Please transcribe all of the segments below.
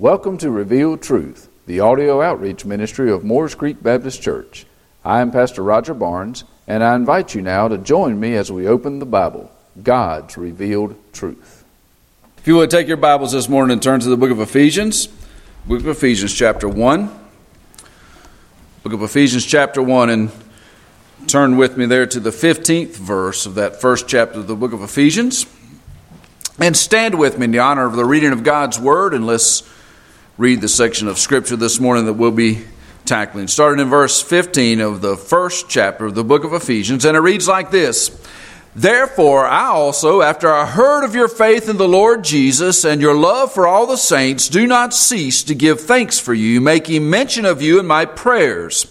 Welcome to Revealed Truth, the audio outreach ministry of Moores Creek Baptist Church. I am Pastor Roger Barnes, and I invite you now to join me as we open the Bible, God's revealed truth. If you would take your Bibles this morning and turn to the book of Ephesians, book of Ephesians, chapter 1. Book of Ephesians, chapter 1, and turn with me there to the 15th verse of that first chapter of the book of Ephesians. And stand with me in the honor of the reading of God's Word, and let's read the section of Scripture this morning that we'll be tackling. Starting in verse 15 of the first chapter of the book of Ephesians, and it reads like this Therefore, I also, after I heard of your faith in the Lord Jesus and your love for all the saints, do not cease to give thanks for you, making mention of you in my prayers,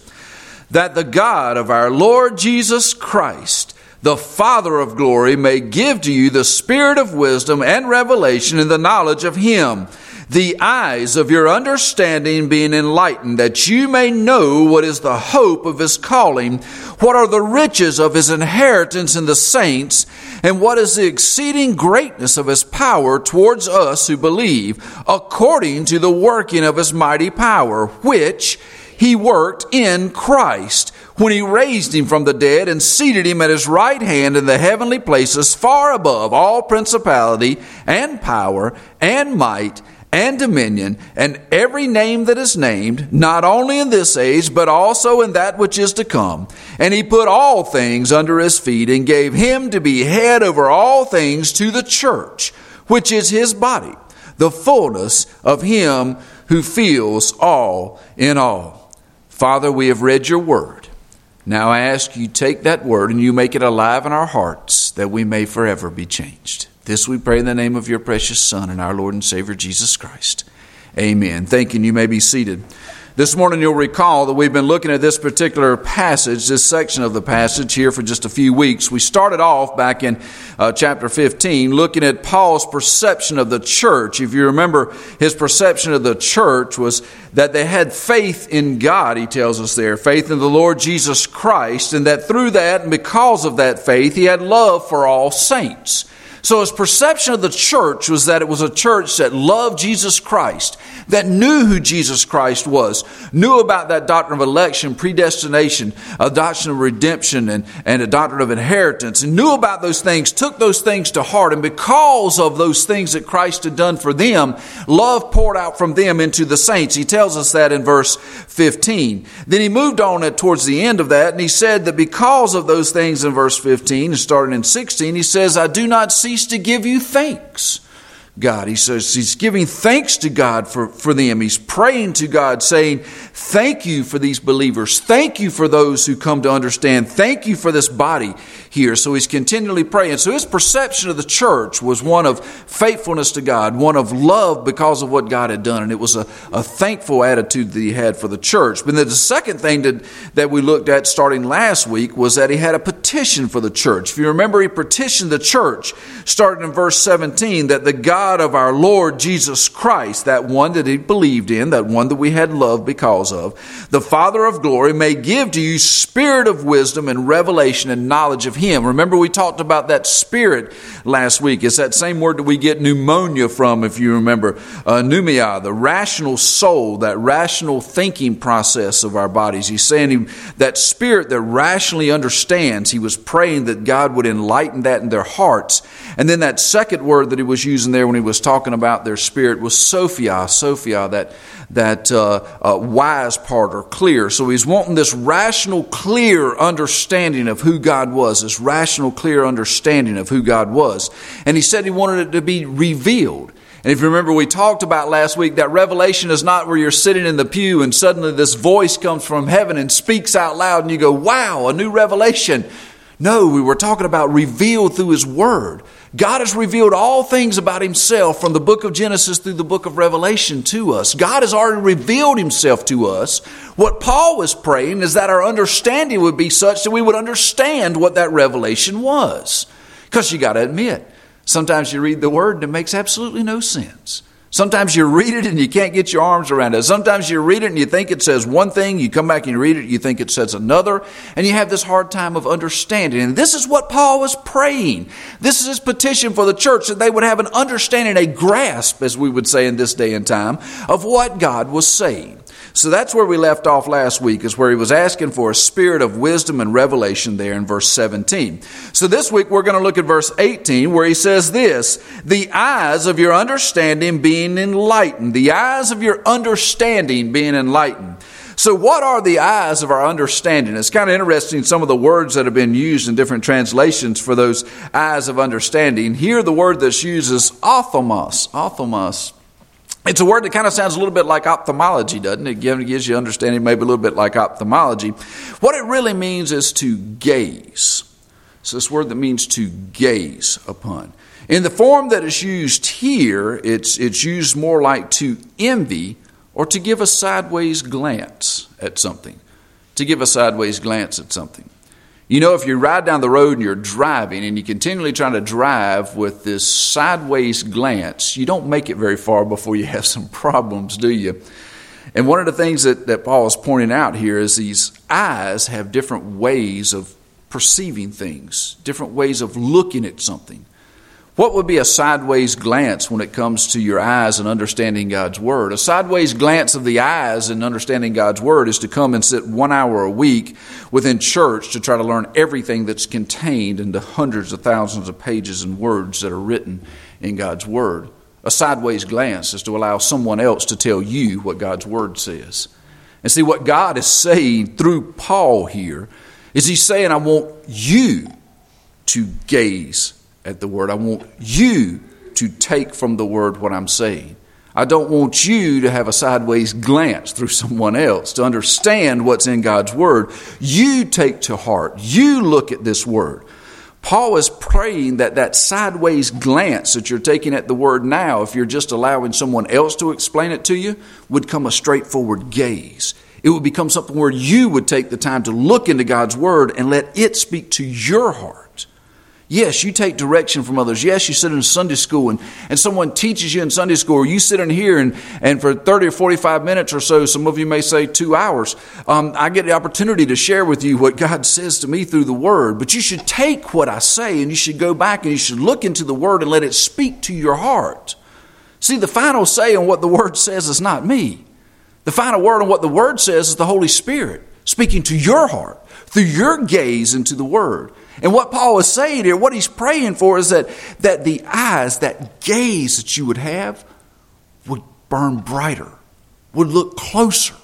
that the God of our Lord Jesus Christ, the Father of glory, may give to you the spirit of wisdom and revelation in the knowledge of Him the eyes of your understanding being enlightened, that you may know what is the hope of his calling, what are the riches of his inheritance in the saints, and what is the exceeding greatness of his power towards us who believe, according to the working of his mighty power, which he worked in Christ when he raised him from the dead and seated him at his right hand in the heavenly places far above all principality and power and might and dominion and every name that is named, not only in this age, but also in that which is to come. And he put all things under his feet and gave him to be head over all things to the church, which is his body, the fullness of him who fills all in all. Father, we have read your word. Now I ask you take that word and you make it alive in our hearts that we may forever be changed. This we pray in the name of your precious Son and our Lord and Savior Jesus Christ. Amen. Thank you. You may be seated. This morning, you'll recall that we've been looking at this particular passage, this section of the passage here for just a few weeks. We started off back in uh, chapter 15 looking at Paul's perception of the church. If you remember, his perception of the church was that they had faith in God, he tells us there, faith in the Lord Jesus Christ, and that through that and because of that faith, he had love for all saints. So his perception of the church was that it was a church that loved Jesus Christ, that knew who Jesus Christ was, knew about that doctrine of election, predestination, a doctrine of redemption, and, and a doctrine of inheritance, and knew about those things, took those things to heart, and because of those things that Christ had done for them, love poured out from them into the saints. He tells us that in verse 15. Then he moved on at towards the end of that, and he said that because of those things in verse 15, and starting in 16, he says, I do not cease to give you thanks God. He says he's giving thanks to God for, for them. He's praying to God, saying, Thank you for these believers. Thank you for those who come to understand. Thank you for this body here. So he's continually praying. So his perception of the church was one of faithfulness to God, one of love because of what God had done. And it was a, a thankful attitude that he had for the church. But then the second thing that, that we looked at starting last week was that he had a petition for the church. If you remember, he petitioned the church, starting in verse 17, that the God of our Lord Jesus Christ, that one that he believed in, that one that we had loved because of, the Father of glory may give to you spirit of wisdom and revelation and knowledge of him. Remember we talked about that spirit last week. It's that same word that we get pneumonia from, if you remember. Uh, pneuma, the rational soul, that rational thinking process of our bodies. He's saying that spirit that rationally understands. He was praying that God would enlighten that in their hearts. And then that second word that he was using there when he was talking about their spirit was Sophia, Sophia, that, that uh, uh, part or clear. So he's wanting this rational, clear understanding of who God was, this rational, clear understanding of who God was. And he said he wanted it to be revealed. And if you remember, we talked about last week that revelation is not where you're sitting in the pew and suddenly this voice comes from heaven and speaks out loud and you go, wow, a new revelation. No, we were talking about revealed through His Word. God has revealed all things about Himself from the book of Genesis through the book of Revelation to us. God has already revealed Himself to us. What Paul was praying is that our understanding would be such that we would understand what that revelation was. Because you got to admit, sometimes you read the Word and it makes absolutely no sense. Sometimes you read it and you can't get your arms around it. Sometimes you read it and you think it says one thing, you come back and you read it, you think it says another, and you have this hard time of understanding. And this is what Paul was praying. This is his petition for the church that they would have an understanding, a grasp, as we would say in this day and time, of what God was saying. So that's where we left off last week, is where he was asking for a spirit of wisdom and revelation there in verse 17. So this week we're going to look at verse 18, where he says this The eyes of your understanding being enlightened. The eyes of your understanding being enlightened. So, what are the eyes of our understanding? It's kind of interesting some of the words that have been used in different translations for those eyes of understanding. Here, the word that's used is ophthalmos. Ophthalmos. It's a word that kind of sounds a little bit like ophthalmology, doesn't it? It gives you understanding maybe a little bit like ophthalmology. What it really means is to gaze. It's this word that means to gaze upon. In the form that is used here, it's, it's used more like to envy or to give a sideways glance at something. To give a sideways glance at something. You know, if you ride down the road and you're driving and you continually trying to drive with this sideways glance, you don't make it very far before you have some problems, do you? And one of the things that, that Paul is pointing out here is these eyes have different ways of perceiving things, different ways of looking at something. What would be a sideways glance when it comes to your eyes and understanding God's Word? A sideways glance of the eyes and understanding God's Word is to come and sit one hour a week within church to try to learn everything that's contained in the hundreds of thousands of pages and words that are written in God's Word. A sideways glance is to allow someone else to tell you what God's Word says. And see, what God is saying through Paul here is He's saying, I want you to gaze at the word. I want you to take from the word what I'm saying. I don't want you to have a sideways glance through someone else to understand what's in God's word. You take to heart. You look at this word. Paul is praying that that sideways glance that you're taking at the word now, if you're just allowing someone else to explain it to you, would come a straightforward gaze. It would become something where you would take the time to look into God's word and let it speak to your heart. Yes, you take direction from others. Yes, you sit in Sunday school and, and someone teaches you in Sunday school, or you sit in here and, and for 30 or 45 minutes or so, some of you may say two hours, um, I get the opportunity to share with you what God says to me through the Word. But you should take what I say and you should go back and you should look into the Word and let it speak to your heart. See, the final say on what the Word says is not me. The final word on what the Word says is the Holy Spirit speaking to your heart through your gaze into the Word. And what Paul is saying here, what he's praying for is that, that the eyes, that gaze that you would have, would burn brighter, would look closer,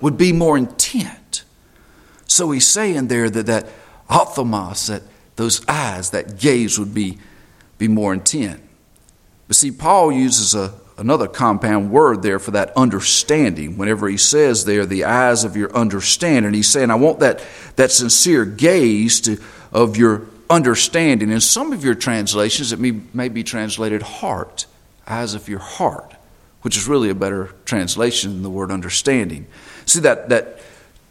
would be more intent. So he's saying there that that ophthalmos, that those eyes, that gaze would be, be more intent. But see, Paul uses a, another compound word there for that understanding. Whenever he says there, the eyes of your understanding, he's saying, I want that, that sincere gaze to of your understanding. In some of your translations, it may, may be translated heart, eyes of your heart, which is really a better translation than the word understanding. See, that, that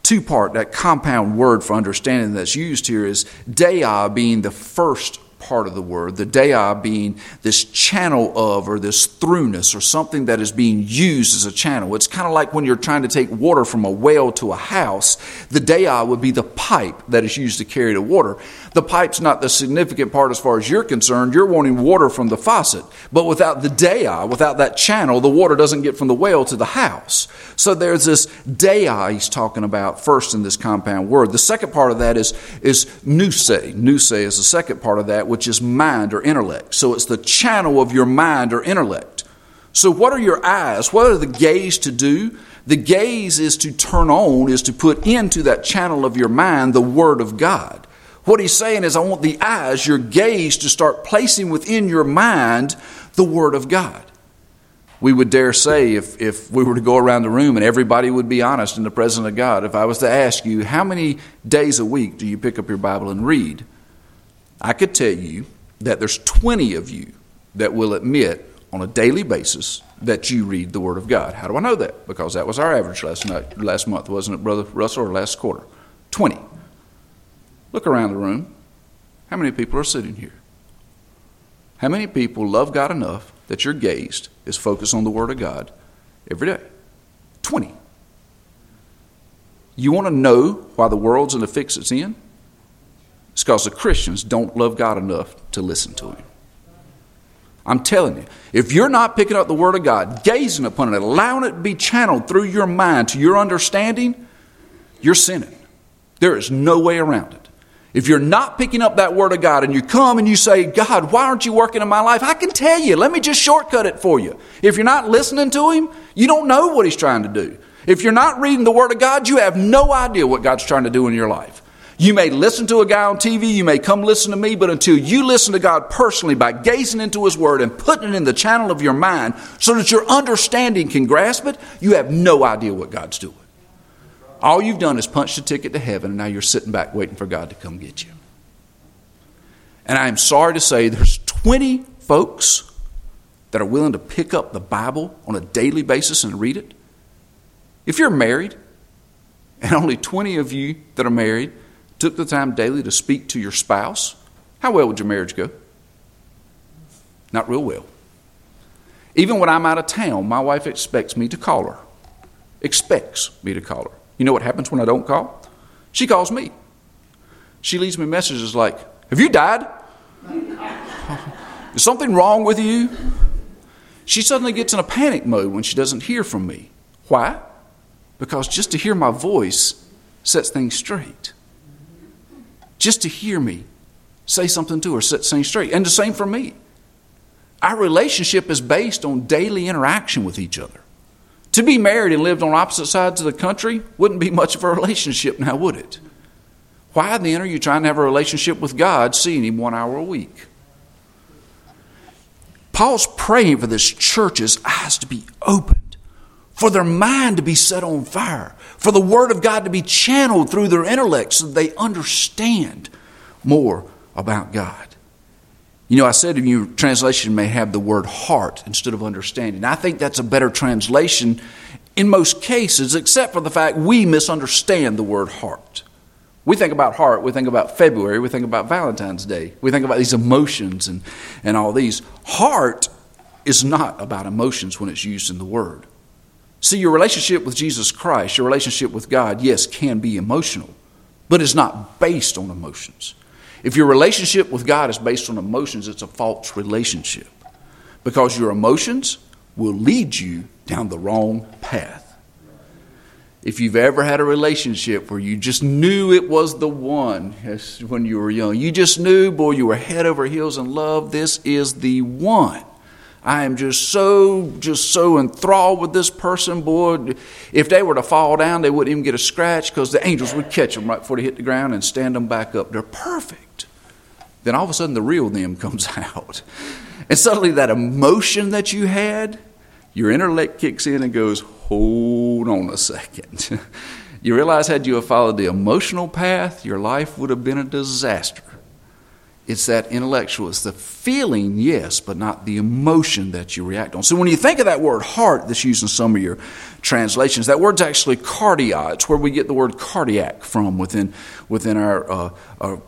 two part, that compound word for understanding that's used here is dia being the first part of the word, the dia being this channel of or this throughness or something that is being used as a channel. It's kind of like when you're trying to take water from a well to a house, the dia would be the pipe that is used to carry the water. The pipe's not the significant part as far as you're concerned. You're wanting water from the faucet. But without the dia, without that channel, the water doesn't get from the well to the house. So there's this dia he's talking about first in this compound word. The second part of that is, is nous. Nous is the second part of that, which is mind or intellect. So it's the channel of your mind or intellect. So, what are your eyes? What are the gaze to do? The gaze is to turn on, is to put into that channel of your mind the Word of God. What he's saying is, I want the eyes, your gaze, to start placing within your mind the Word of God. We would dare say, if, if we were to go around the room and everybody would be honest in the presence of God, if I was to ask you, how many days a week do you pick up your Bible and read? I could tell you that there's 20 of you that will admit on a daily basis that you read the Word of God. How do I know that? Because that was our average last, night, last month, wasn't it, Brother Russell, or last quarter? 20. Look around the room. How many people are sitting here? How many people love God enough that your gaze is focused on the Word of God every day. 20. You want to know why the world's in the fix it's in? It's because the Christians don't love God enough to listen to Him. I'm telling you, if you're not picking up the Word of God, gazing upon it, allowing it to be channeled through your mind to your understanding, you're sinning. There is no way around it. If you're not picking up that Word of God and you come and you say, God, why aren't you working in my life? I can tell you. Let me just shortcut it for you. If you're not listening to Him, you don't know what He's trying to do. If you're not reading the Word of God, you have no idea what God's trying to do in your life. You may listen to a guy on TV, you may come listen to me, but until you listen to God personally by gazing into His Word and putting it in the channel of your mind so that your understanding can grasp it, you have no idea what God's doing. All you've done is punched a ticket to heaven, and now you're sitting back waiting for God to come get you. And I am sorry to say there's 20 folks that are willing to pick up the Bible on a daily basis and read it. If you're married, and only 20 of you that are married took the time daily to speak to your spouse, how well would your marriage go? Not real well. Even when I'm out of town, my wife expects me to call her. Expects me to call her. You know what happens when I don't call? She calls me. She leaves me messages like, Have you died? Is something wrong with you? She suddenly gets in a panic mode when she doesn't hear from me. Why? Because just to hear my voice sets things straight. Just to hear me say something to her sets things straight. And the same for me. Our relationship is based on daily interaction with each other. To be married and lived on opposite sides of the country wouldn't be much of a relationship now, would it? Why then are you trying to have a relationship with God, seeing Him one hour a week? Paul's praying for this church's eyes to be opened, for their mind to be set on fire, for the Word of God to be channeled through their intellect so that they understand more about God. You know, I said in your translation may have the word heart instead of understanding. I think that's a better translation in most cases, except for the fact we misunderstand the word heart. We think about heart, we think about February, we think about Valentine's Day, we think about these emotions and, and all these. Heart is not about emotions when it's used in the word. See, your relationship with Jesus Christ, your relationship with God, yes, can be emotional, but it's not based on emotions. If your relationship with God is based on emotions, it's a false relationship because your emotions will lead you down the wrong path. If you've ever had a relationship where you just knew it was the one when you were young, you just knew, boy, you were head over heels in love, this is the one. I am just so, just so enthralled with this person, boy. If they were to fall down, they wouldn't even get a scratch because the angels would catch them right before they hit the ground and stand them back up. They're perfect. Then all of a sudden, the real them comes out. And suddenly, that emotion that you had, your intellect kicks in and goes, hold on a second. you realize, had you have followed the emotional path, your life would have been a disaster. It's that intellectual, it's the feeling, yes, but not the emotion that you react on. So when you think of that word heart that's used in some of your translations, that word's actually cardia. It's where we get the word cardiac from within, within our, uh, our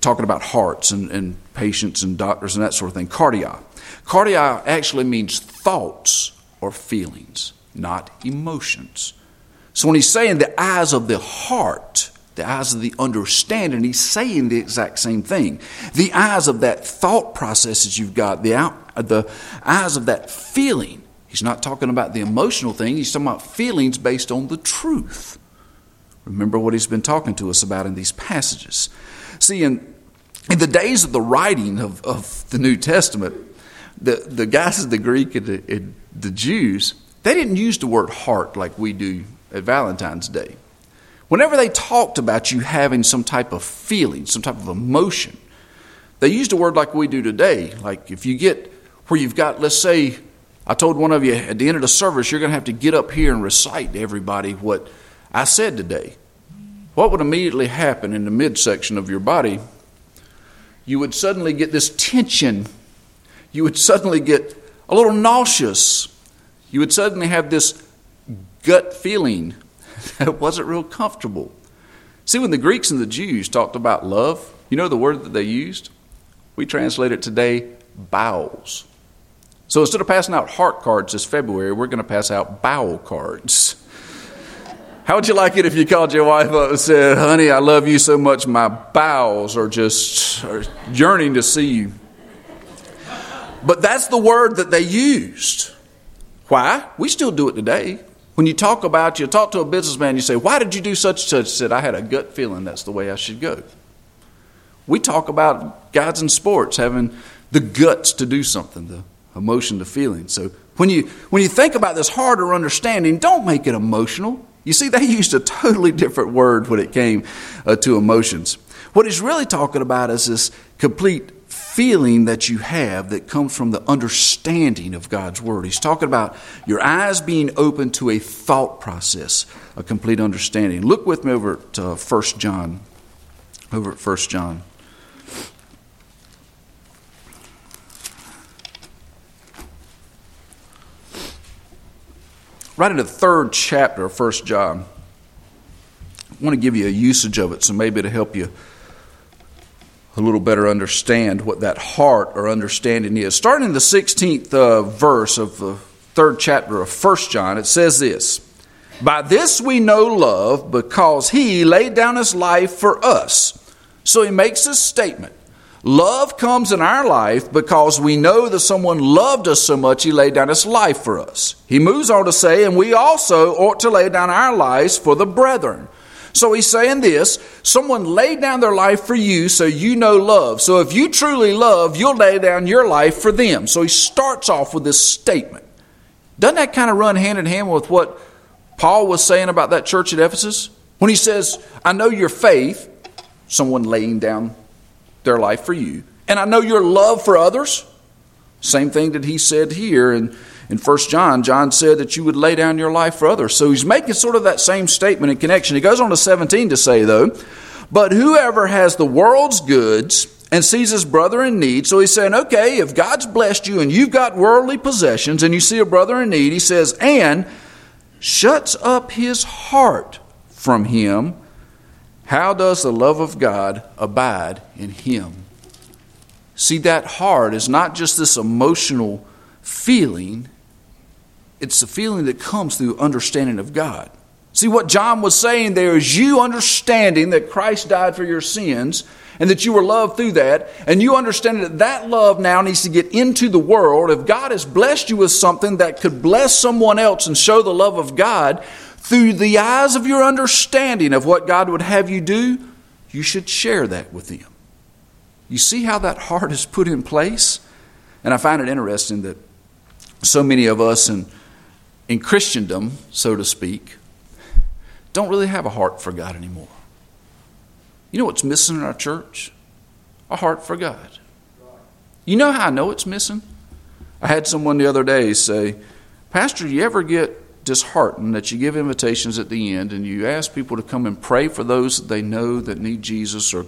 talking about hearts and, and patients and doctors and that sort of thing. Cardia. Cardia actually means thoughts or feelings, not emotions. So when he's saying the eyes of the heart, the eyes of the understanding, he's saying the exact same thing. The eyes of that thought processes you've got, the, out, the eyes of that feeling. He's not talking about the emotional thing, he's talking about feelings based on the truth. Remember what he's been talking to us about in these passages. See, in, in the days of the writing of, of the New Testament, the, the guys of the Greek and the, and the Jews, they didn't use the word heart like we do at Valentine's Day. Whenever they talked about you having some type of feeling, some type of emotion, they used a word like we do today. Like if you get where you've got, let's say, I told one of you at the end of the service, you're going to have to get up here and recite to everybody what I said today. What would immediately happen in the midsection of your body? You would suddenly get this tension. You would suddenly get a little nauseous. You would suddenly have this gut feeling that wasn't real comfortable. See, when the Greeks and the Jews talked about love, you know the word that they used? We translate it today bowels. So instead of passing out heart cards this February, we're going to pass out bowel cards. How would you like it if you called your wife up and said, Honey, I love you so much, my bowels are just are yearning to see you? But that's the word that they used. Why? We still do it today. When you talk about, you talk to a businessman, you say, Why did you do such and such? He said, I had a gut feeling that's the way I should go. We talk about guys in sports having the guts to do something, the emotion, the feeling. So when you, when you think about this harder understanding, don't make it emotional. You see, they used a totally different word when it came uh, to emotions. What he's really talking about is this complete feeling that you have that comes from the understanding of God's Word. He's talking about your eyes being open to a thought process, a complete understanding. Look with me over uh, 1 John. Over at 1 John. Right in the third chapter of 1 John. I want to give you a usage of it, so maybe it'll help you a little better understand what that heart or understanding is. Starting in the 16th uh, verse of the third chapter of First John, it says this By this we know love, because he laid down his life for us. So he makes this statement Love comes in our life because we know that someone loved us so much he laid down his life for us. He moves on to say, and we also ought to lay down our lives for the brethren. So he's saying this someone laid down their life for you so you know love. So if you truly love, you'll lay down your life for them. So he starts off with this statement. Doesn't that kind of run hand in hand with what Paul was saying about that church at Ephesus? When he says, I know your faith, someone laying down their life for you. And I know your love for others. Same thing that he said here in, in 1 John. John said that you would lay down your life for others. So he's making sort of that same statement in connection. He goes on to 17 to say, though, but whoever has the world's goods and sees his brother in need, so he's saying, okay, if God's blessed you and you've got worldly possessions and you see a brother in need, he says, and shuts up his heart from him how does the love of God abide in him? See, that heart is not just this emotional feeling, it's the feeling that comes through understanding of God. See, what John was saying there is you understanding that Christ died for your sins and that you were loved through that, and you understand that that love now needs to get into the world. If God has blessed you with something that could bless someone else and show the love of God, through the eyes of your understanding of what God would have you do, you should share that with them. You see how that heart is put in place? And I find it interesting that so many of us in, in Christendom, so to speak, don't really have a heart for God anymore. You know what's missing in our church? A heart for God. You know how I know it's missing? I had someone the other day say, Pastor, you ever get disheartened that you give invitations at the end and you ask people to come and pray for those that they know that need Jesus or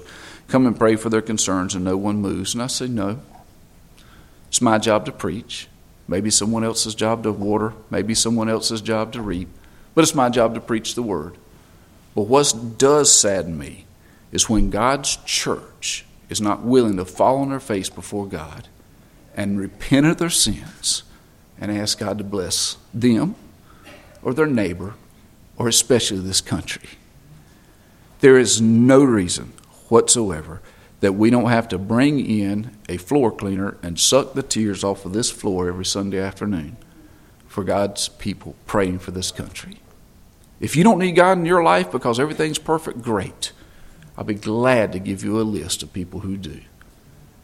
come and pray for their concerns and no one moves. And I say, no. It's my job to preach. Maybe someone else's job to water. Maybe someone else's job to reap. But it's my job to preach the word. But what does sadden me is when God's church is not willing to fall on their face before God and repent of their sins and ask God to bless them or their neighbor, or especially this country. There is no reason whatsoever that we don't have to bring in a floor cleaner and suck the tears off of this floor every Sunday afternoon for God's people praying for this country. If you don't need God in your life because everything's perfect, great. I'll be glad to give you a list of people who do.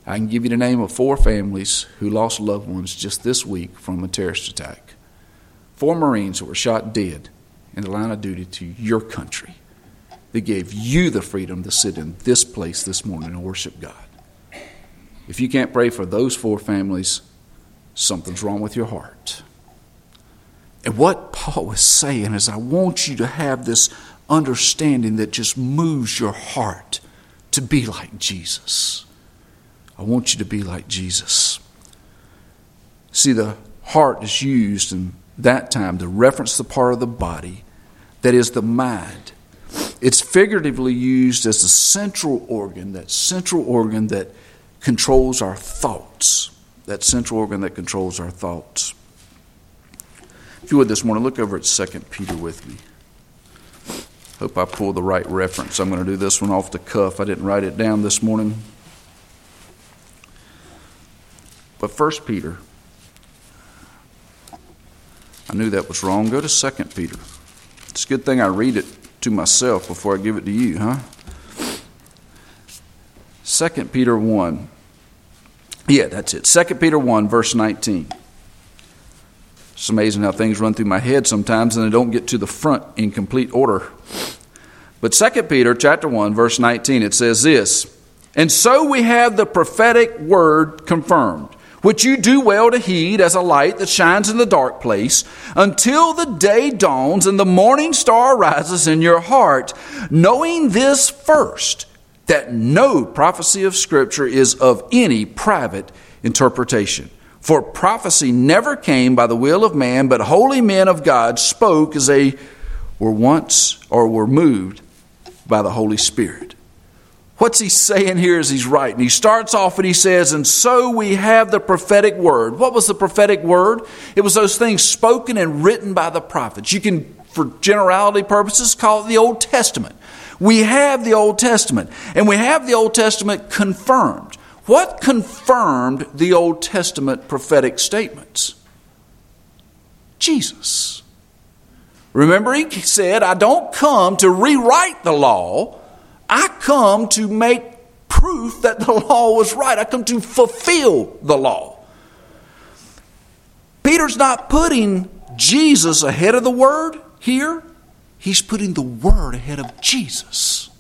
I can give you the name of four families who lost loved ones just this week from a terrorist attack four Marines that were shot dead in the line of duty to your country that gave you the freedom to sit in this place this morning and worship God. If you can't pray for those four families, something's wrong with your heart. And what Paul was saying is, I want you to have this understanding that just moves your heart to be like Jesus. I want you to be like Jesus. See, the heart is used in that time to reference the part of the body that is the mind. It's figuratively used as the central organ, that central organ that controls our thoughts. that central organ that controls our thoughts. If you would this morning, look over at 2 Peter with me. Hope I pull the right reference. I'm going to do this one off the cuff. I didn't write it down this morning. But 1 Peter, I knew that was wrong. Go to 2 Peter. It's a good thing I read it to myself before I give it to you, huh? 2 Peter 1. Yeah, that's it. 2 Peter 1, verse 19. It's amazing how things run through my head sometimes and they don't get to the front in complete order. But 2 Peter chapter 1 verse 19 it says this, "And so we have the prophetic word confirmed, which you do well to heed as a light that shines in the dark place, until the day dawns and the morning star rises in your heart, knowing this first, that no prophecy of scripture is of any private interpretation." For prophecy never came by the will of man, but holy men of God spoke as they were once or were moved by the Holy Spirit. What's he saying here as he's writing? He starts off and he says, And so we have the prophetic word. What was the prophetic word? It was those things spoken and written by the prophets. You can, for generality purposes, call it the Old Testament. We have the Old Testament, and we have the Old Testament confirmed. What confirmed the Old Testament prophetic statements? Jesus. Remember, he said, I don't come to rewrite the law, I come to make proof that the law was right. I come to fulfill the law. Peter's not putting Jesus ahead of the Word here, he's putting the Word ahead of Jesus.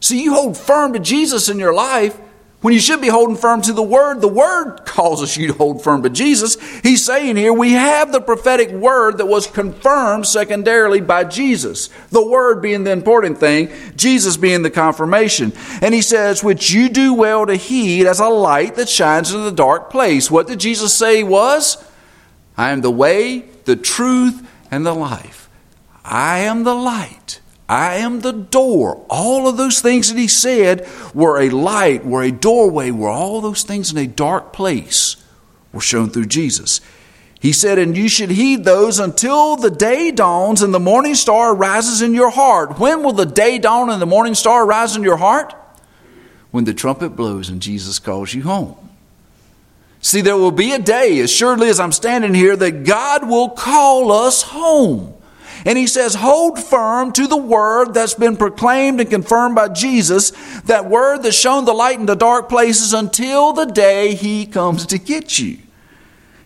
See, you hold firm to Jesus in your life, when you should be holding firm to the Word, the Word causes you to hold firm to Jesus. He's saying here, we have the prophetic Word that was confirmed secondarily by Jesus. The Word being the important thing, Jesus being the confirmation. And he says, which you do well to heed as a light that shines in the dark place. What did Jesus say was? I am the way, the truth, and the life. I am the light. I am the door. All of those things that he said were a light, were a doorway, were all those things in a dark place were shown through Jesus. He said, And you should heed those until the day dawns and the morning star rises in your heart. When will the day dawn and the morning star rise in your heart? When the trumpet blows and Jesus calls you home. See, there will be a day, as surely as I'm standing here, that God will call us home. And he says, hold firm to the word that's been proclaimed and confirmed by Jesus, that word that's shown the light in the dark places until the day he comes to get you.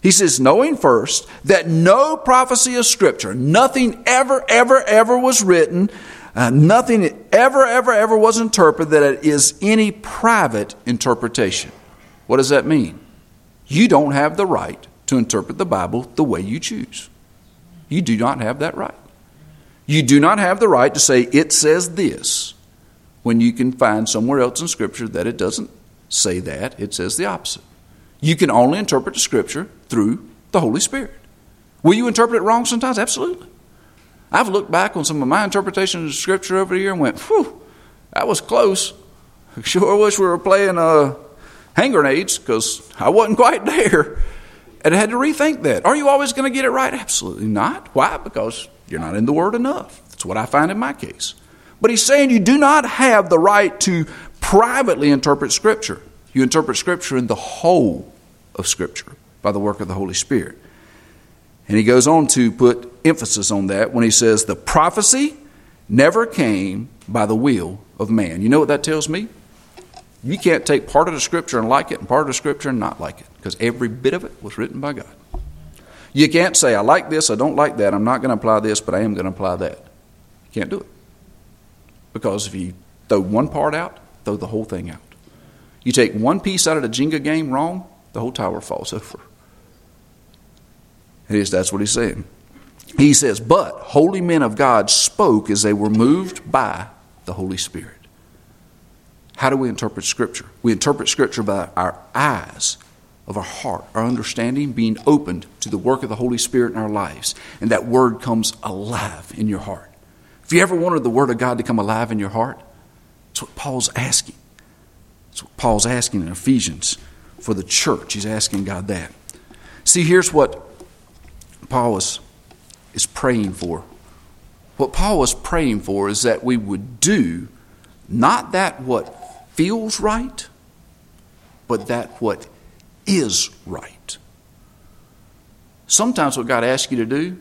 He says, knowing first that no prophecy of Scripture, nothing ever, ever, ever was written, uh, nothing ever, ever, ever was interpreted, that it is any private interpretation. What does that mean? You don't have the right to interpret the Bible the way you choose. You do not have that right. You do not have the right to say, it says this, when you can find somewhere else in Scripture that it doesn't say that, it says the opposite. You can only interpret the Scripture through the Holy Spirit. Will you interpret it wrong sometimes? Absolutely. I've looked back on some of my interpretations of Scripture over the year and went, whew, that was close. I sure wish we were playing uh, hand grenades because I wasn't quite there. And had to rethink that. Are you always going to get it right? Absolutely not. Why? Because you're not in the Word enough. That's what I find in my case. But he's saying you do not have the right to privately interpret Scripture. You interpret Scripture in the whole of Scripture by the work of the Holy Spirit. And he goes on to put emphasis on that when he says, The prophecy never came by the will of man. You know what that tells me? You can't take part of the Scripture and like it and part of the Scripture and not like it because every bit of it was written by God. You can't say, I like this, I don't like that, I'm not going to apply this, but I am going to apply that. You can't do it. Because if you throw one part out, throw the whole thing out. You take one piece out of the Jenga game wrong, the whole tower falls over. It is, that's what he's saying. He says, But holy men of God spoke as they were moved by the Holy Spirit. How do we interpret Scripture? We interpret Scripture by our eyes of our heart, our understanding being opened to the work of the Holy Spirit in our lives. And that word comes alive in your heart. If you ever wanted the word of God to come alive in your heart, that's what Paul's asking. That's what Paul's asking in Ephesians for the church. He's asking God that. See, here's what Paul is, is praying for. What Paul was praying for is that we would do not that what feels right, but that what is right. Sometimes what God asks you to do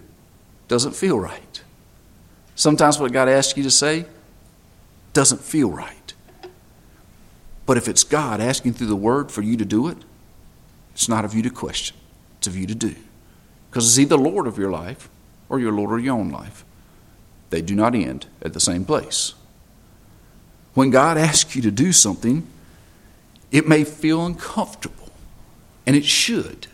doesn't feel right. Sometimes what God asks you to say doesn't feel right. But if it's God asking through the Word for you to do it, it's not of you to question, it's of you to do. Because it's either Lord of your life or you're Lord of your own life. They do not end at the same place. When God asks you to do something, it may feel uncomfortable, and it should.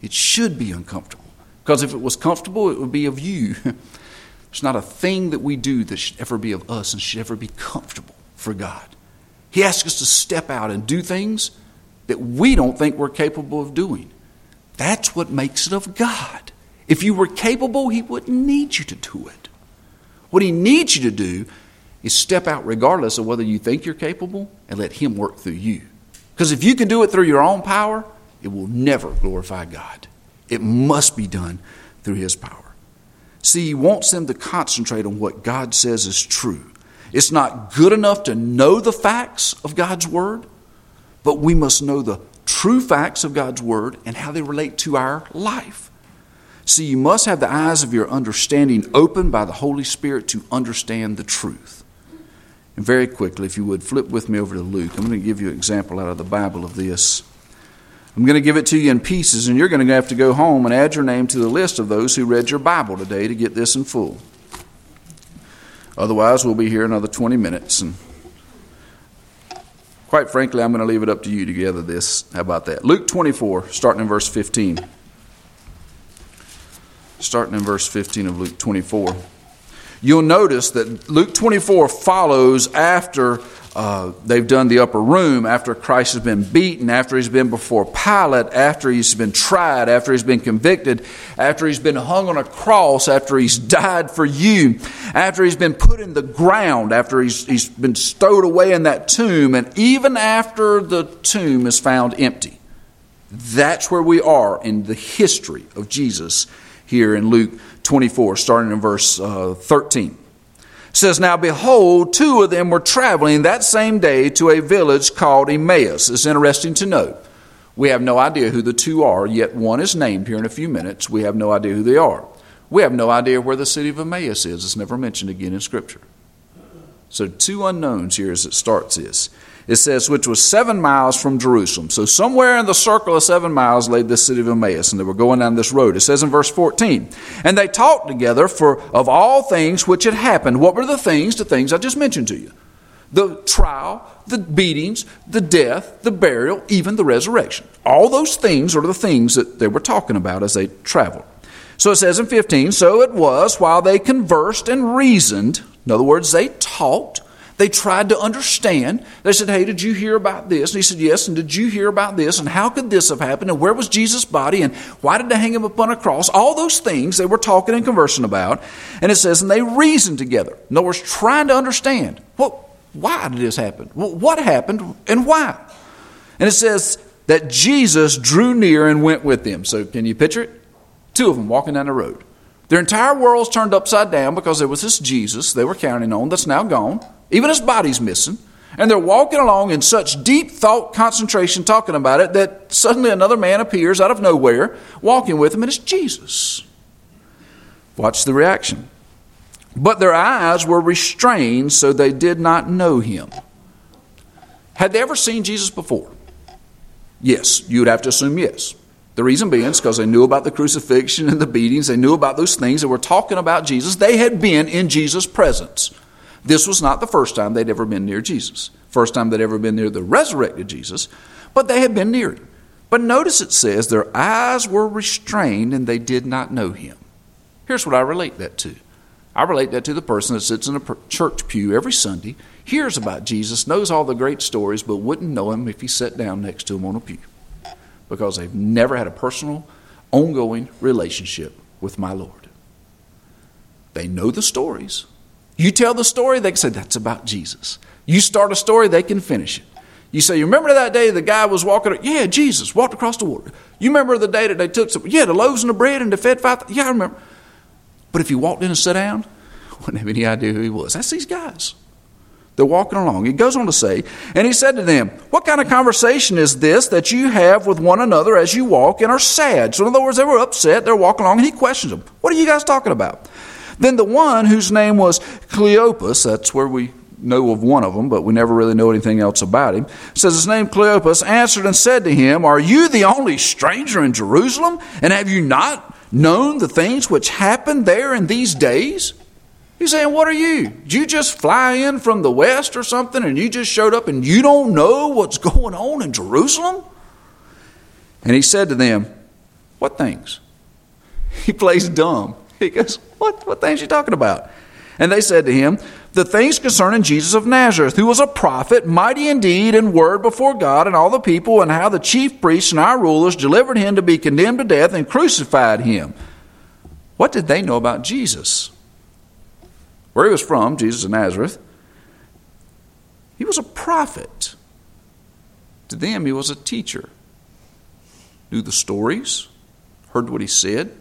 It should be uncomfortable. Because if it was comfortable, it would be of you. There's not a thing that we do that should ever be of us and should ever be comfortable for God. He asks us to step out and do things that we don't think we're capable of doing. That's what makes it of God. If you were capable, He wouldn't need you to do it. What He needs you to do is step out regardless of whether you think you're capable and let Him work through you. Because if you can do it through your own power, it will never glorify God. It must be done through His power. See, he wants them to concentrate on what God says is true. It's not good enough to know the facts of God's Word, but we must know the true facts of God's Word and how they relate to our life. See, you must have the eyes of your understanding open by the Holy Spirit to understand the truth. And very quickly, if you would, flip with me over to Luke. I'm going to give you an example out of the Bible of this. I'm going to give it to you in pieces, and you're going to have to go home and add your name to the list of those who read your Bible today to get this in full. Otherwise, we'll be here another 20 minutes. And quite frankly, I'm going to leave it up to you to gather this. How about that? Luke 24, starting in verse 15. Starting in verse 15 of Luke 24. You'll notice that Luke 24 follows after uh, they've done the upper room after Christ has been beaten, after he's been before Pilate, after he's been tried, after he's been convicted, after he's been hung on a cross, after he's died for you, after he's been put in the ground, after he's, he's been stowed away in that tomb, and even after the tomb is found empty. That's where we are in the history of Jesus here in Luke 24, starting in verse uh, 13 says, Now behold, two of them were traveling that same day to a village called Emmaus. It's interesting to note. We have no idea who the two are, yet one is named here in a few minutes. We have no idea who they are. We have no idea where the city of Emmaus is. It's never mentioned again in Scripture. So, two unknowns here as it starts is it says, which was seven miles from Jerusalem. So, somewhere in the circle of seven miles lay the city of Emmaus, and they were going down this road. It says in verse 14, and they talked together for of all things which had happened. What were the things? The things I just mentioned to you the trial, the beatings, the death, the burial, even the resurrection. All those things are the things that they were talking about as they traveled. So it says in 15, so it was while they conversed and reasoned, in other words, they talked they tried to understand. They said, Hey, did you hear about this? And he said, Yes. And did you hear about this? And how could this have happened? And where was Jesus' body? And why did they hang him upon a cross? All those things they were talking and conversing about. And it says, And they reasoned together. In other words, trying to understand. Well, why did this happen? Well, what happened and why? And it says that Jesus drew near and went with them. So can you picture it? Two of them walking down the road. Their entire world's turned upside down because there was this Jesus they were counting on that's now gone. Even his body's missing. And they're walking along in such deep thought concentration talking about it that suddenly another man appears out of nowhere walking with them, and it's Jesus. Watch the reaction. But their eyes were restrained, so they did not know him. Had they ever seen Jesus before? Yes, you would have to assume yes. The reason being is because they knew about the crucifixion and the beatings, they knew about those things, they were talking about Jesus. They had been in Jesus' presence. This was not the first time they'd ever been near Jesus, first time they'd ever been near the resurrected Jesus, but they had been near him. But notice it says their eyes were restrained and they did not know him. Here's what I relate that to I relate that to the person that sits in a church pew every Sunday, hears about Jesus, knows all the great stories, but wouldn't know him if he sat down next to him on a pew because they've never had a personal, ongoing relationship with my Lord. They know the stories, you tell the story, they can say, that's about Jesus. You start a story, they can finish it. You say, you remember that day the guy was walking? Yeah, Jesus walked across the water. You remember the day that they took some? Yeah, the loaves and the bread and the fed five. Yeah, I remember. But if he walked in and sat down, wouldn't have any idea who he was. That's these guys. They're walking along. He goes on to say, and he said to them, What kind of conversation is this that you have with one another as you walk and are sad? So, in other words, they were upset. They're walking along, and he questions them, What are you guys talking about? Then the one whose name was Cleopas, that's where we know of one of them, but we never really know anything else about him, says his name Cleopas answered and said to him, Are you the only stranger in Jerusalem? And have you not known the things which happened there in these days? He's saying, What are you? Did you just fly in from the west or something and you just showed up and you don't know what's going on in Jerusalem? And he said to them, What things? He plays dumb. He goes, What, what things are you talking about? And they said to him, The things concerning Jesus of Nazareth, who was a prophet, mighty indeed in word before God and all the people, and how the chief priests and our rulers delivered him to be condemned to death and crucified him. What did they know about Jesus? where he was from, Jesus of Nazareth, he was a prophet. To them, he was a teacher. Knew the stories, heard what he said,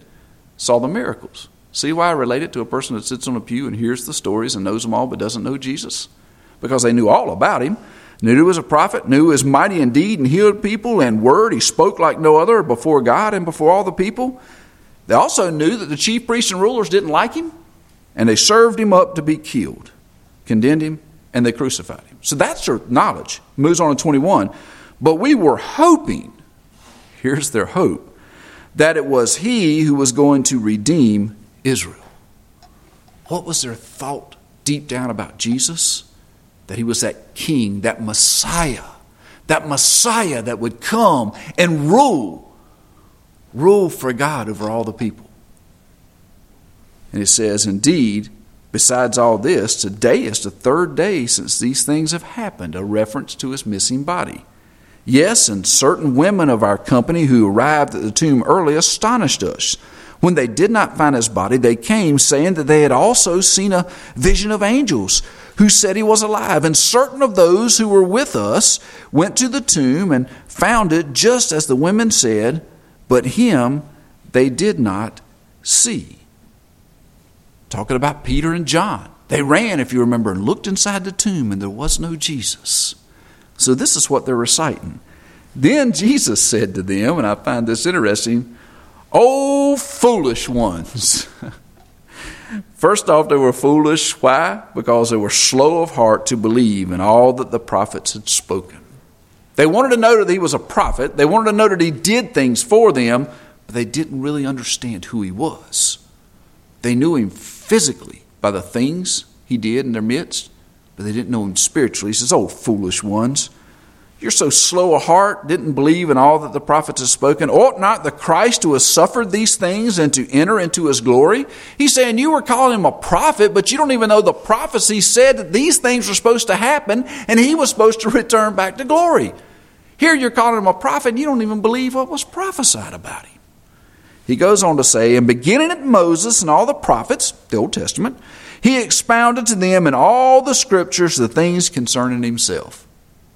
saw the miracles. See why I relate it to a person that sits on a pew and hears the stories and knows them all but doesn't know Jesus? Because they knew all about him. Knew he was a prophet, knew he was mighty indeed and healed people and word. He spoke like no other before God and before all the people. They also knew that the chief priests and rulers didn't like him and they served him up to be killed, condemned him, and they crucified him. So that's their knowledge. Moves on to 21. But we were hoping, here's their hope, that it was he who was going to redeem Israel. What was their thought deep down about Jesus? That he was that king, that Messiah, that Messiah that would come and rule, rule for God over all the people. And it says, Indeed, besides all this, today is the third day since these things have happened, a reference to his missing body. Yes, and certain women of our company who arrived at the tomb early astonished us. When they did not find his body, they came saying that they had also seen a vision of angels who said he was alive. And certain of those who were with us went to the tomb and found it just as the women said, but him they did not see talking about Peter and John. They ran, if you remember, and looked inside the tomb, and there was no Jesus. So this is what they're reciting. Then Jesus said to them, and I find this interesting, Oh, foolish ones. First off, they were foolish. Why? Because they were slow of heart to believe in all that the prophets had spoken. They wanted to know that he was a prophet. They wanted to know that he did things for them, but they didn't really understand who he was. They knew him physically by the things he did in their midst, but they didn't know him spiritually. He says, Oh, foolish ones, you're so slow of heart, didn't believe in all that the prophets have spoken. Ought not the Christ who has suffered these things and to enter into his glory? He's saying you were calling him a prophet, but you don't even know the prophecy said that these things were supposed to happen and he was supposed to return back to glory. Here you're calling him a prophet and you don't even believe what was prophesied about him. He goes on to say, and beginning at Moses and all the prophets, the Old Testament, he expounded to them in all the scriptures the things concerning himself.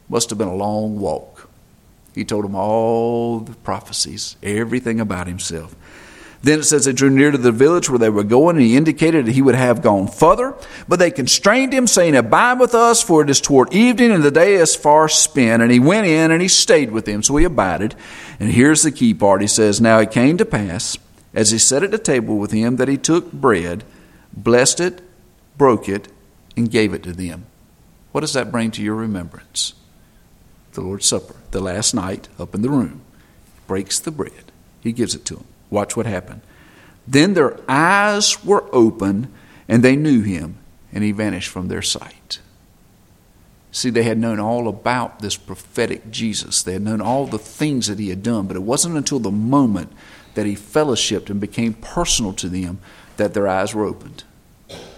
Must have been a long walk. He told them all the prophecies, everything about himself. Then it says they drew near to the village where they were going, and he indicated that he would have gone further. But they constrained him, saying, Abide with us, for it is toward evening, and the day is far spent. And he went in and he stayed with them. So he abided. And here's the key part. He says, Now it came to pass, as he sat at the table with him, that he took bread, blessed it, broke it, and gave it to them. What does that bring to your remembrance? The Lord's Supper, the last night up in the room. Breaks the bread. He gives it to them. Watch what happened. Then their eyes were open, and they knew him, and he vanished from their sight. See, they had known all about this prophetic Jesus. They had known all the things that he had done, but it wasn't until the moment that he fellowshipped and became personal to them that their eyes were opened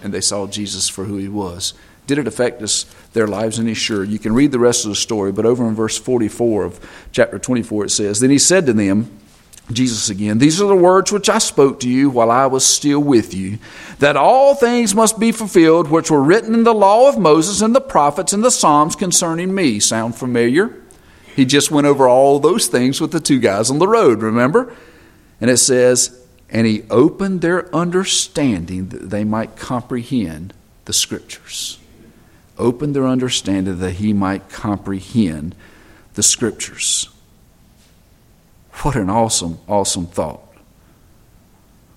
and they saw Jesus for who he was. Did it affect us, their lives any? Sure. You can read the rest of the story, but over in verse 44 of chapter 24 it says, Then he said to them, Jesus again, these are the words which I spoke to you while I was still with you, that all things must be fulfilled which were written in the law of Moses and the prophets and the Psalms concerning me. Sound familiar? He just went over all those things with the two guys on the road, remember? And it says, And he opened their understanding that they might comprehend the scriptures. Opened their understanding that he might comprehend the scriptures. What an awesome, awesome thought.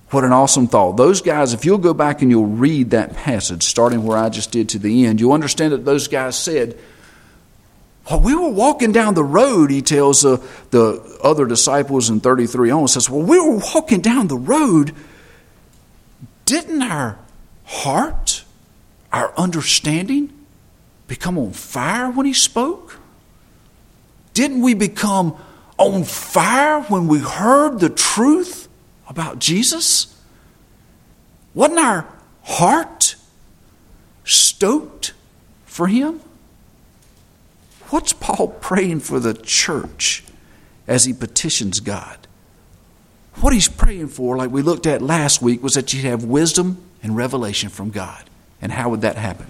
What an awesome thought. Those guys, if you'll go back and you'll read that passage, starting where I just did to the end, you'll understand that those guys said, While we were walking down the road, he tells uh, the other disciples in 33 on, says, Well, we were walking down the road. Didn't our heart, our understanding, become on fire when he spoke? Didn't we become on fire when we heard the truth? about Jesus? Wasn't our heart stoked for him? What's Paul praying for the church as he petitions God? What he's praying for, like we looked at last week, was that you'd have wisdom and revelation from God. And how would that happen?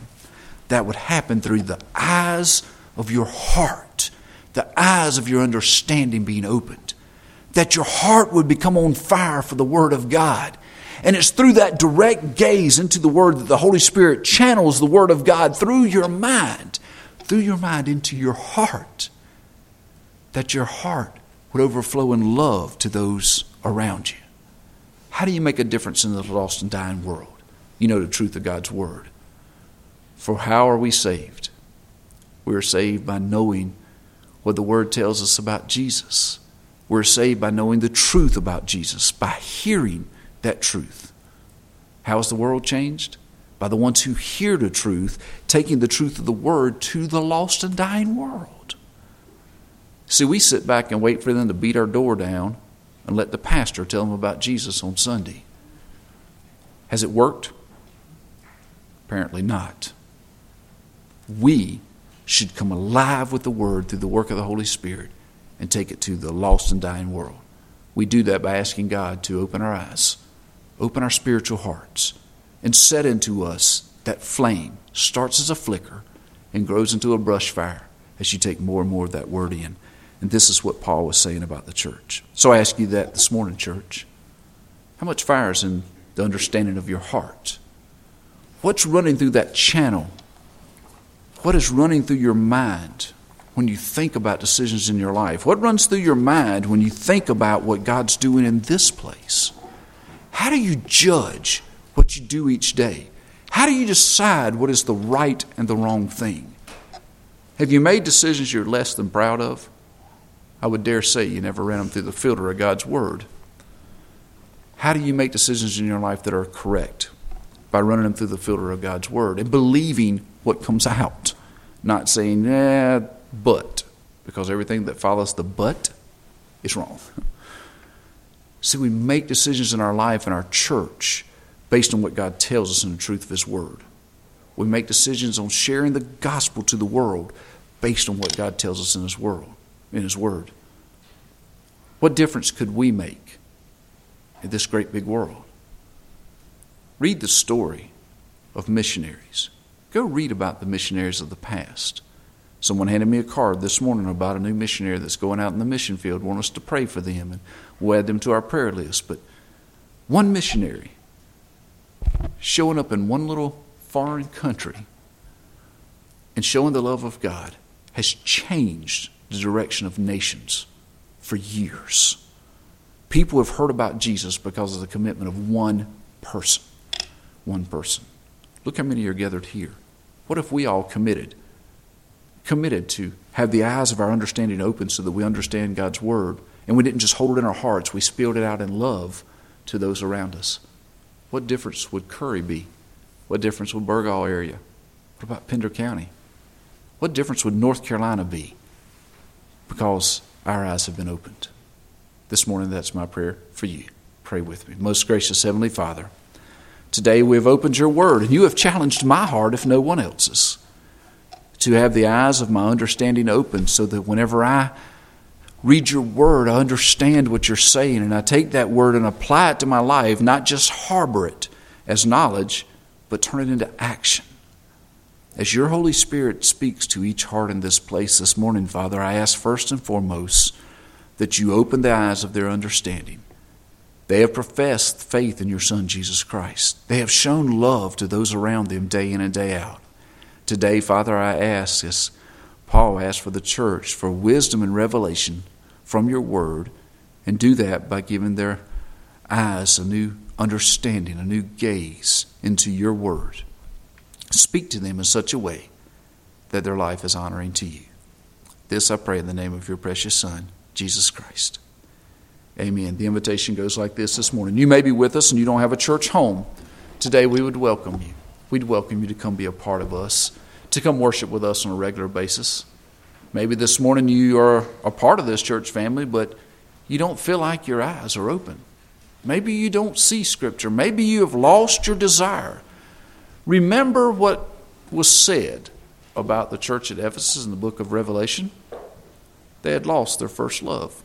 That would happen through the eyes of your heart, the eyes of your understanding being opened that your heart would become on fire for the Word of God. And it's through that direct gaze into the Word that the Holy Spirit channels the Word of God through your mind, through your mind into your heart, that your heart would overflow in love to those around you. How do you make a difference in the lost and dying world? You know the truth of God's Word. For how are we saved? We are saved by knowing what the Word tells us about Jesus. We're saved by knowing the truth about Jesus, by hearing that truth. How is the world changed? By the ones who hear the truth, taking the truth of the word to the lost and dying world. See, we sit back and wait for them to beat our door down and let the pastor tell them about Jesus on Sunday. Has it worked? Apparently not. We should come alive with the Word through the work of the Holy Spirit and take it to the lost and dying world. We do that by asking God to open our eyes, open our spiritual hearts, and set into us that flame starts as a flicker and grows into a brush fire as you take more and more of that word in. And this is what Paul was saying about the church. So I ask you that this morning, church. How much fire is in the understanding of your heart? What's running through that channel? What is running through your mind when you think about decisions in your life? What runs through your mind when you think about what God's doing in this place? How do you judge what you do each day? How do you decide what is the right and the wrong thing? Have you made decisions you're less than proud of? I would dare say you never ran them through the filter of God's Word. How do you make decisions in your life that are correct? By running them through the filter of God's Word and believing what comes out. Not saying, eh, but, because everything that follows the but is wrong. See, we make decisions in our life and our church based on what God tells us in the truth of His Word. We make decisions on sharing the gospel to the world based on what God tells us in His world, in His Word. What difference could we make in this great big world? Read the story of missionaries. Go read about the missionaries of the past. Someone handed me a card this morning about a new missionary that's going out in the mission field, want us to pray for them, and we'll add them to our prayer list. But one missionary showing up in one little foreign country and showing the love of God has changed the direction of nations for years. People have heard about Jesus because of the commitment of one person. One person. Look how many are gathered here. What if we all committed committed to have the eyes of our understanding open so that we understand God's Word. And we didn't just hold it in our hearts, we spilled it out in love to those around us. What difference would Currie be? What difference would Burgaw area? What about Pender County? What difference would North Carolina be? Because our eyes have been opened. This morning, that's my prayer for you. Pray with me. Most gracious Heavenly Father, today we have opened your word, and you have challenged my heart if no one else's to have the eyes of my understanding open so that whenever I read your word, I understand what you're saying, and I take that word and apply it to my life, not just harbor it as knowledge, but turn it into action. As your Holy Spirit speaks to each heart in this place this morning, Father, I ask first and foremost that you open the eyes of their understanding. They have professed faith in your Son, Jesus Christ. They have shown love to those around them day in and day out. Today, Father, I ask, as Paul asked for the church, for wisdom and revelation from your word, and do that by giving their eyes a new understanding, a new gaze into your word. Speak to them in such a way that their life is honoring to you. This I pray in the name of your precious Son, Jesus Christ. Amen. The invitation goes like this this morning. You may be with us and you don't have a church home. Today we would welcome you. We'd welcome you to come be a part of us, to come worship with us on a regular basis. Maybe this morning you are a part of this church family, but you don't feel like your eyes are open. Maybe you don't see Scripture. Maybe you have lost your desire. Remember what was said about the church at Ephesus in the book of Revelation? They had lost their first love.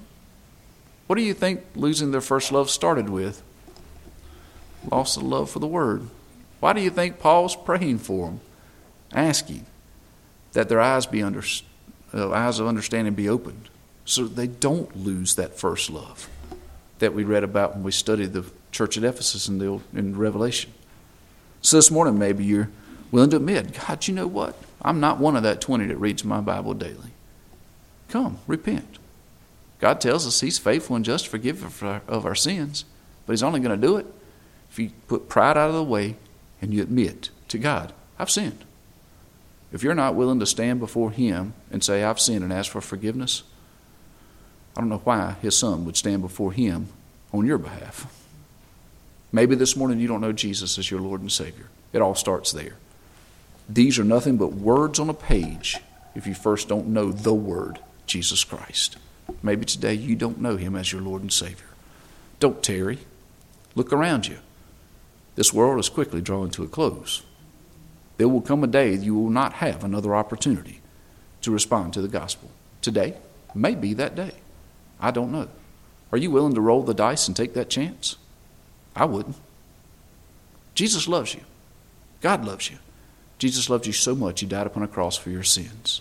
What do you think losing their first love started with? Loss of love for the Word. Why do you think Paul's praying for them, asking that their eyes be under, uh, eyes of understanding be opened, so they don't lose that first love that we read about when we studied the church at Ephesus in, the, in Revelation. So this morning, maybe you're willing to admit, God, you know what? I'm not one of that 20 that reads my Bible daily. Come, repent. God tells us He's faithful and just to forgive of our, sins, but He's only going to do it if you put pride out of the way and you admit to God, I've sinned. If you're not willing to stand before Him and say, I've sinned and ask for forgiveness, I don't know why His Son would stand before Him on your behalf. Maybe this morning you don't know Jesus as your Lord and Savior. It all starts there. These are nothing but words on a page if you first don't know the Word, Jesus Christ. Maybe today you don't know Him as your Lord and Savior. Don't tarry. Look around you. This world is quickly drawing to a close. There will come a day you will not have another opportunity to respond to the gospel. Today may be that day. I don't know. Are you willing to roll the dice and take that chance? I wouldn't. Jesus loves you. God loves you. Jesus loved you so much, He died upon a cross for your sins.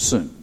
soon.